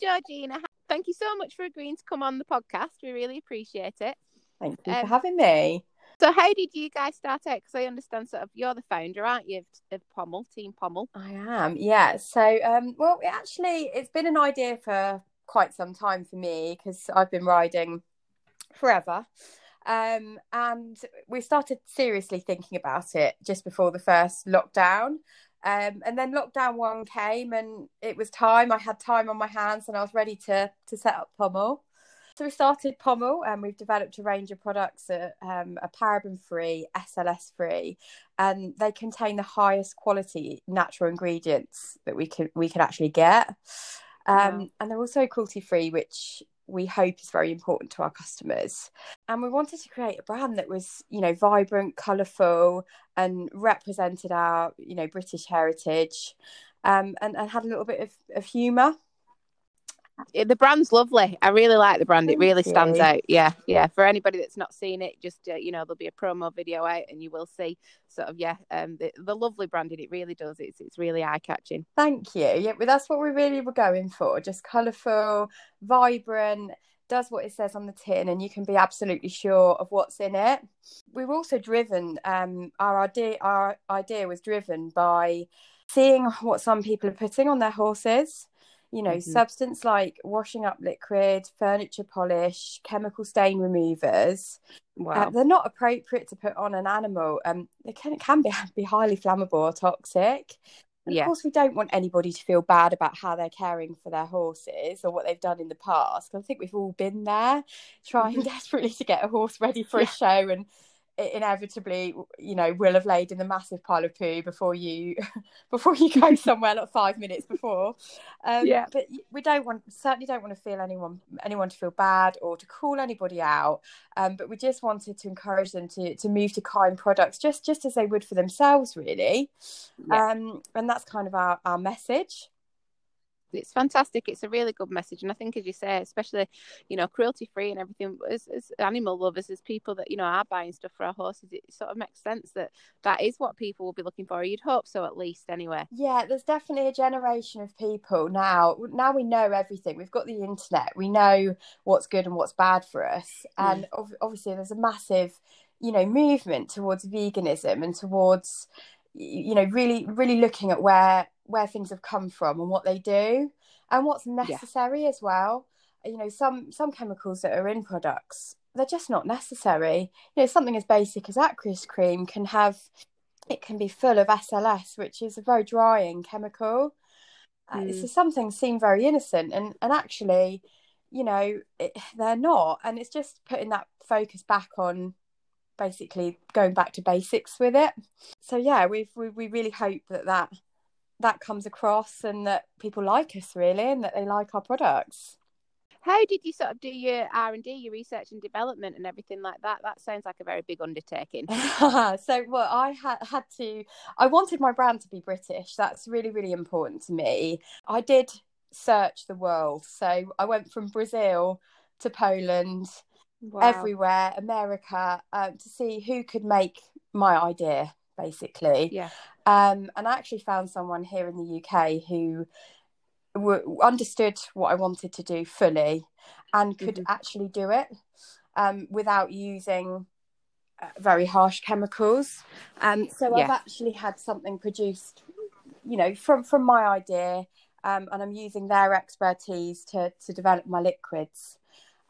Georgina. Thank you so much for agreeing to come on the podcast. We really appreciate it. Thank you um, for having me. So, how did you guys start out? Because I understand sort of you're the founder, aren't you, of Pommel, Team Pommel? I am, yeah. So, um, well, it actually, it's been an idea for quite some time for me because I've been riding forever. Um, and we started seriously thinking about it just before the first lockdown. Um, and then lockdown one came, and it was time. I had time on my hands, and I was ready to to set up Pommel. So we started Pommel and we've developed a range of products that um, are paraben free, SLS free, and they contain the highest quality natural ingredients that we can we can actually get. Um, wow. And they're also cruelty free, which we hope is very important to our customers. And we wanted to create a brand that was, you know, vibrant, colourful, and represented our, you know, British heritage, um, and, and had a little bit of, of humour the brand's lovely. I really like the brand. Thank it really you. stands out. Yeah, yeah. For anybody that's not seen it, just uh, you know, there'll be a promo video out, and you will see sort of yeah, um, the, the lovely branding. It really does. It's it's really eye catching. Thank you. Yeah, but that's what we really were going for. Just colourful, vibrant. Does what it says on the tin, and you can be absolutely sure of what's in it. We were also driven. Um, our idea, our idea was driven by seeing what some people are putting on their horses you know, mm-hmm. substance like washing up liquid, furniture polish, chemical stain removers. Uh, wow. Uh, they're not appropriate to put on an animal. Um, they can, can be, be highly flammable or toxic. And yeah. Of course, we don't want anybody to feel bad about how they're caring for their horses or what they've done in the past. I think we've all been there, trying mm-hmm. desperately to get a horse ready for yeah. a show and inevitably you know will have laid in the massive pile of poo before you before you go somewhere like five minutes before. Um, yeah. but we don't want certainly don't want to feel anyone anyone to feel bad or to call anybody out. Um, but we just wanted to encourage them to to move to kind products just just as they would for themselves really. Yeah. um, and that's kind of our, our message it's fantastic. It's a really good message, and I think, as you say, especially you know, cruelty free and everything. As, as animal lovers, as people that you know are buying stuff for our horses, it sort of makes sense that that is what people will be looking for. You'd hope so, at least, anyway. Yeah, there's definitely a generation of people now. Now we know everything. We've got the internet. We know what's good and what's bad for us, mm. and mm. obviously, there's a massive, you know, movement towards veganism and towards you know really really looking at where where things have come from and what they do and what's necessary yeah. as well you know some some chemicals that are in products they're just not necessary you know something as basic as aqueous cream can have it can be full of SLS which is a very drying chemical mm. uh, so some things seem very innocent and and actually you know it, they're not and it's just putting that focus back on basically going back to basics with it. So yeah we've we, we really hope that that that comes across and that people like us really and that they like our products. How did you sort of do your r&d your research and development and everything like that? That sounds like a very big undertaking. So well i had had to i wanted my brand to be british. That's really really important to me. I did search the world. So i went from brazil to poland wow. everywhere america um, to see who could make my idea basically. Yeah. Um, and I actually found someone here in the UK who w- understood what I wanted to do fully and could mm-hmm. actually do it um, without using uh, very harsh chemicals. Um, so yeah. I've actually had something produced, you know, from from my idea, um, and I'm using their expertise to to develop my liquids.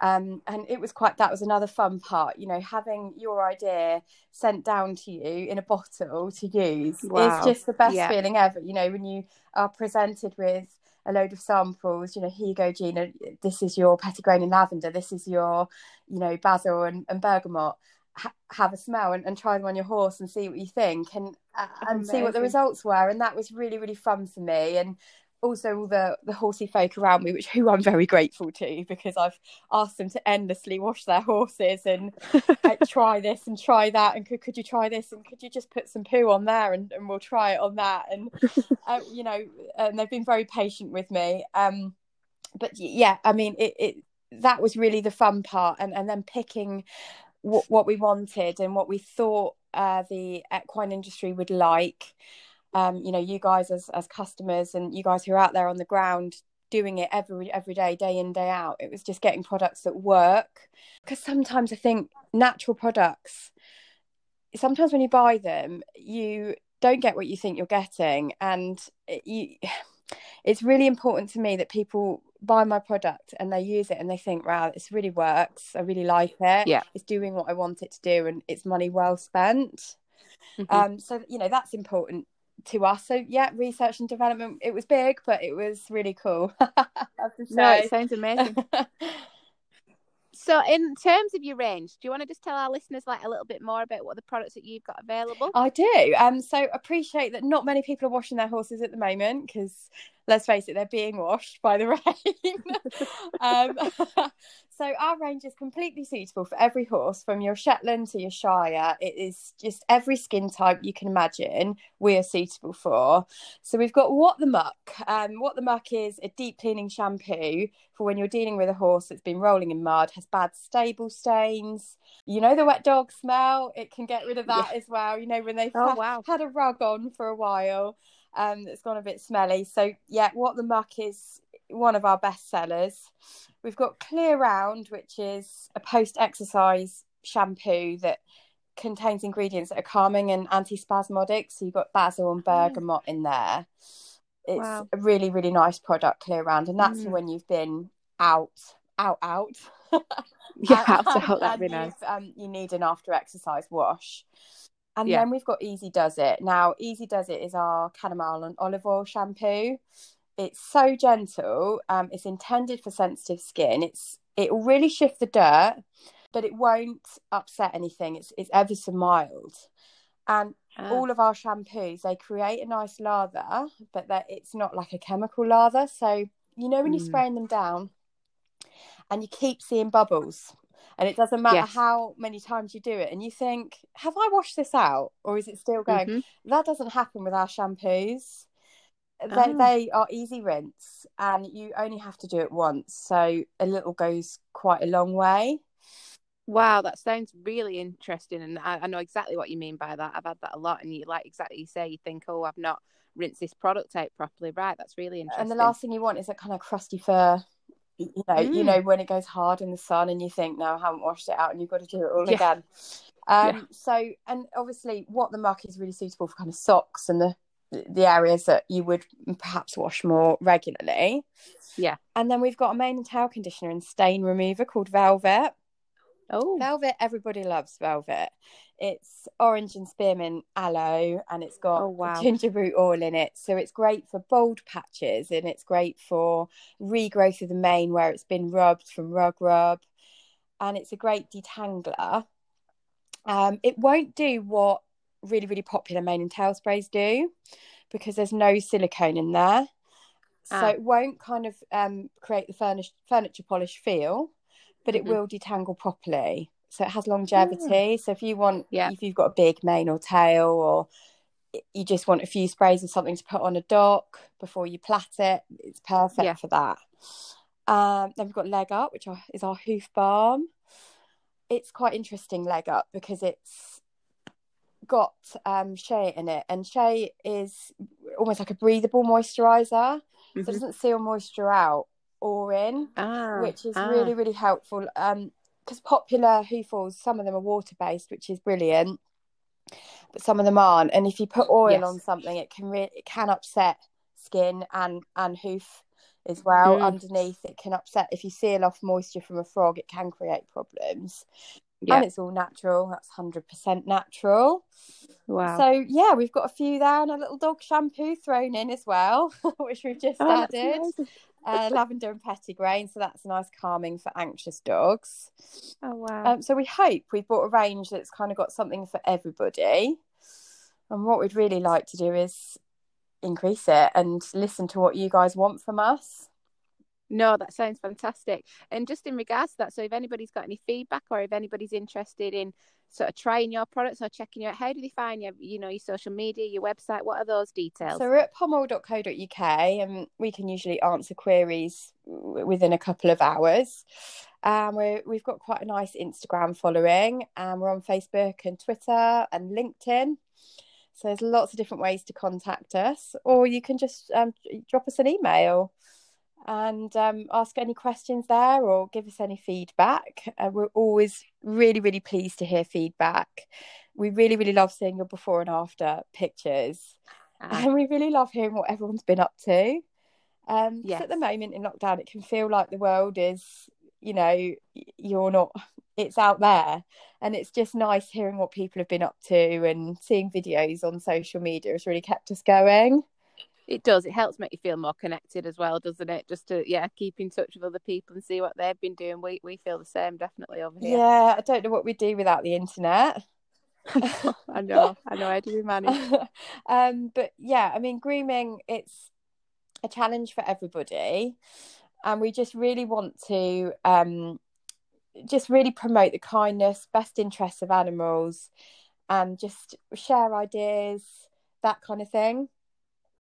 Um, and it was quite that was another fun part you know having your idea sent down to you in a bottle to use wow. is just the best yeah. feeling ever you know when you are presented with a load of samples you know here you go gina this is your petitgrain and lavender this is your you know basil and, and bergamot ha- have a smell and, and, try them on your horse and see what you think and uh, and see what the results were and that was really really fun for me and also all the the horsey folk around me, which who I'm very grateful to because I've asked them to endlessly wash their horses and uh, try this and try that and could could you try this and could you just put some poo on there and, and we'll try it on that and uh, you know and they've been very patient with me. Um, but yeah, I mean it, it that was really the fun part and and then picking what what we wanted and what we thought uh, the equine industry would like um, you know, you guys as as customers and you guys who are out there on the ground doing it every every day, day in day out. It was just getting products that work. Because sometimes I think natural products, sometimes when you buy them, you don't get what you think you're getting, and it, you. It's really important to me that people buy my product and they use it and they think, wow, this really works. I really like it. Yeah. It's doing what I want it to do and it's money well spent. Mm-hmm. Um, so you know that's important to us. So yeah, research and development. It was big, but it was really cool. no, it sounds amazing. so, in terms of your range, do you want to just tell our listeners like a little bit more about what the products that you've got available? I do. Um, so appreciate that not many people are washing their horses at the moment because let's face it, they're being washed by the rain. um, so our range is completely suitable for every horse, from your Shetland to your Shire. It is just every skin type you can imagine we are suitable for. So we've got What the Muck. Um, what the Muck is a deep cleaning shampoo for when you're dealing with a horse that's been rolling in mud, has bad stable stains. You know the wet dog smell. It can get rid of that yeah. as well. You know when they've oh, had, wow. had a rug on for a while um, that's gone a bit smelly. So yeah, what the muck is one of our best sellers. We've got Clear Round, which is a post-exercise shampoo that contains ingredients that are calming and antispasmodic. So you've got basil and bergamot in there. It's wow. a really, really nice product, Clear Round, and that's mm. when you've been out, out, out. yeah, out, out, that'd be nice. Um, you need an after exercise wash. And yeah. then we've got Easy Does It. Now, Easy Does It is our chamomile and olive oil shampoo. It's so gentle. Um, it's intended for sensitive skin. It's it will really shift the dirt, but it won't upset anything. It's it's ever so mild. And ah. all of our shampoos, they create a nice lather, but that it's not like a chemical lather. So you know when mm. you're spraying them down, and you keep seeing bubbles and it doesn't matter yes. how many times you do it and you think have i washed this out or is it still going mm-hmm. that doesn't happen with our shampoos they, oh. they are easy rinse and you only have to do it once so a little goes quite a long way Wow, that sounds really interesting, and I, I, know exactly what you mean by that. I've had that a lot, and you like exactly you say. You think, oh, I've not rinsed this product out properly, right? That's really interesting. And the last thing you want is a kind of crusty fur you know, mm. you know when it goes hard in the sun and you think, no, I haven't washed it out, and you've got to do it all yeah. again. Um, yeah. So, and obviously, what the muck is really suitable for kind of socks and the the areas that you would perhaps wash more regularly. Yeah. And then we've got a mane and tail conditioner and stain remover called Velvet. Oh, Velvet, everybody loves Velvet. It's orange and spearmint aloe, and it's got oh, wow. ginger root oil in it. So it's great for bald patches, and it's great for regrowth of the mane where it's been rubbed from rug rub, and it's a great detangler. Um, it won't do what really really popular mane and tail sprays do because there's no silicone in there. So ah. it won't kind of um, create the furnish- furniture polish feel but it mm-hmm. will detangle properly. So it has longevity. So if you want, yeah. if you've got a big mane or tail, or you just want a few sprays of something to put on a dock before you plait it, it's perfect yeah. for that. Um, then we've got Leg Up, which is our hoof balm. It's quite interesting, Leg Up, because it's got um, shea in it, and shea is almost like a breathable moisturizer, mm-hmm. so it mm-hmm. doesn't seal moisture out or in, ah, which is ah. really, really helpful. Um, because popular hoof oils, some of them are water based, which is brilliant, but some of them aren't. And if you put oil yes. on something, it can re- it can upset skin and and hoof as well. Mm. Underneath, it can upset if you seal off moisture from a frog, it can create problems. Yeah. And it's all natural. That's hundred percent natural. Wow. So yeah, we've got a few there and a little dog shampoo thrown in as well, which we've just oh, added uh, lavender and petitgrain, so that's a nice calming for anxious dogs. Oh wow! Um, so we hope we've bought a range that's kind of got something for everybody. And what we'd really like to do is increase it and listen to what you guys want from us. No, that sounds fantastic. And just in regards to that, so if anybody's got any feedback or if anybody's interested in sort of trying your products or checking you out, how do they find you? You know, your social media, your website, what are those details? So we're at pommel.co.uk and we can usually answer queries within a couple of hours. Um, we we've got quite a nice Instagram following and we're on Facebook and Twitter and LinkedIn. So there's lots of different ways to contact us, or you can just um, drop us an email and um, ask any questions there or give us any feedback. Uh, we're always really, really pleased to hear feedback. We really, really love seeing your before and after pictures. Uh, and we really love hearing what everyone's been up to. Um, yes. At the moment in lockdown, it can feel like the world is, you know, you're not, it's out there. And it's just nice hearing what people have been up to and seeing videos on social media has really kept us going it does it helps make you feel more connected as well doesn't it? Just to yeah keep in touch with other people and see what they've been doing. We we feel the same definitely over here. Yeah i don't know what we'd do without the internet. I know i know how do we manage? Um but yeah i mean grooming it's a challenge for everybody and we just really want to um just really promote the kindness best interests of animals and just share ideas that kind of thing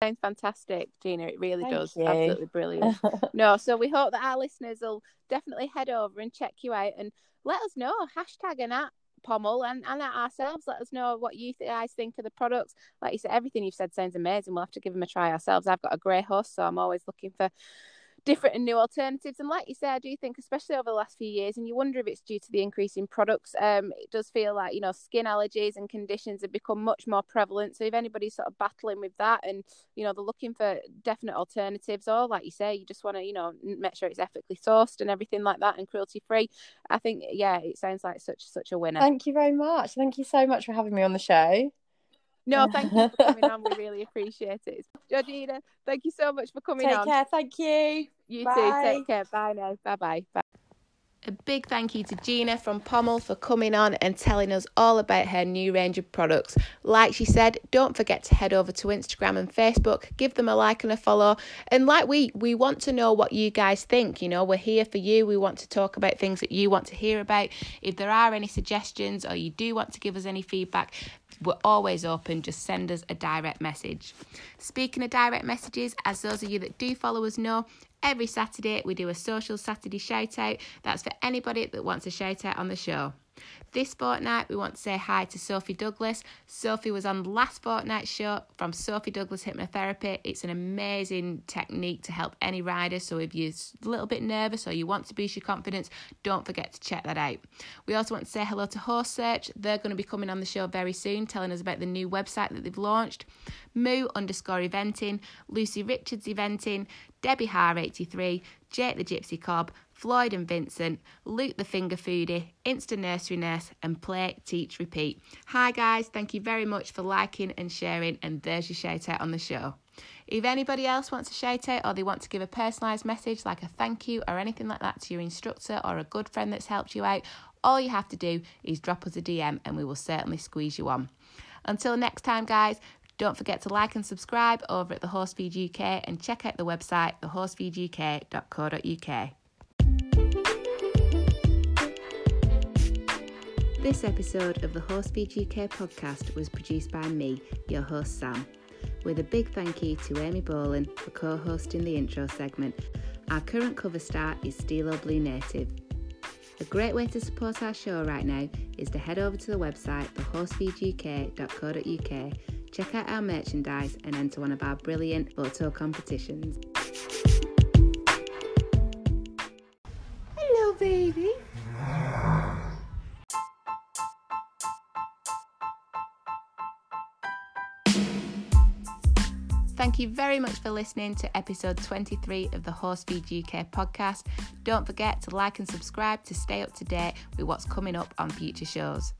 sounds fantastic, Gina. It really Thank does. You. Absolutely brilliant. no, so we hope that our listeners will definitely head over and check you out and let us know. Hashtag and at Pommel and, and at ourselves. Let us know what you guys think of the products. Like you said, everything you've said sounds amazing. We'll have to give them a try ourselves. I've got a grey horse, so I'm always looking for different and new alternatives. And like you say, I do think, especially over the last few years, and you wonder if it's due to the increase in products, um, it does feel like, you know, skin allergies and conditions have become much more prevalent. So if anybody's sort of battling with that and, you know, they're looking for definite alternatives, or like you say, you just want to, you know, make sure it's ethically sourced and everything like that and cruelty free, I think, yeah, it sounds like such such a winner. Thank you very much. Thank you so much for having me on the show. No, thank you for coming on. We really appreciate it. Georgina, thank you so much for coming Take on. Take care. Thank you. You Bye. too. Take care. Bye now. Bye-bye. Bye. A big thank you to Gina from Pommel for coming on and telling us all about her new range of products. Like she said, don't forget to head over to Instagram and Facebook, give them a like and a follow. And like we, we want to know what you guys think. You know, we're here for you. We want to talk about things that you want to hear about. If there are any suggestions or you do want to give us any feedback, we're always open. Just send us a direct message. Speaking of direct messages, as those of you that do follow us know, Every Saturday, we do a social Saturday shout out. That's for anybody that wants a shout out on the show. This fortnight, we want to say hi to Sophie Douglas. Sophie was on the last fortnight's show from Sophie Douglas Hypnotherapy. It's an amazing technique to help any rider. So if you're a little bit nervous or you want to boost your confidence, don't forget to check that out. We also want to say hello to Horse Search. They're going to be coming on the show very soon, telling us about the new website that they've launched. Moo underscore eventing, Lucy Richards eventing, Debbie Har 83, Jake the Gypsy Cob, Floyd and Vincent, Luke the Finger Foodie, Insta Nursery Nurse, and Play, Teach, Repeat. Hi guys, thank you very much for liking and sharing, and there's your shout out on the show. If anybody else wants a shout out or they want to give a personalised message like a thank you or anything like that to your instructor or a good friend that's helped you out, all you have to do is drop us a DM and we will certainly squeeze you on. Until next time, guys, don't forget to like and subscribe over at the Horsefeed UK and check out the website thehorsefeeduk.co.uk. This episode of the Horsefeed UK podcast was produced by me, your host Sam, with a big thank you to Amy Boland for co hosting the intro segment. Our current cover star is Stilo Blue Native. A great way to support our show right now is to head over to the website thehorsefeeduk.co.uk check out our merchandise and enter one of our brilliant photo competitions. Hello, baby. Thank you very much for listening to episode 23 of the Horsefeed UK podcast. Don't forget to like and subscribe to stay up to date with what's coming up on future shows.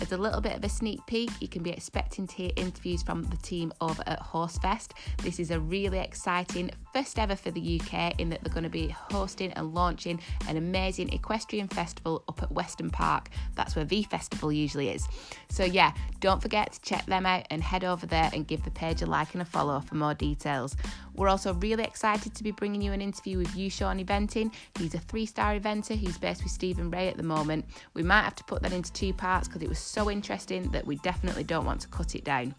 As a little bit of a sneak peek, you can be expecting to hear interviews from the team over at uh, Horsefest. This is a really exciting first ever for the UK in that they're going to be hosting and launching an amazing equestrian festival up at Weston Park. That's where V Festival usually is. So, yeah, don't forget to check them out and head over there and give the page a like and a follow for more details. We're also really excited to be bringing you an interview with you, Sean Eventing. He's a three star eventer who's based with Stephen Ray at the moment. We might have to put that into two parts because it was so interesting that we definitely don't want to cut it down.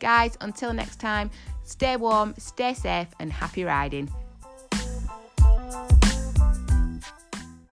Guys, until next time, stay warm, stay safe, and happy riding.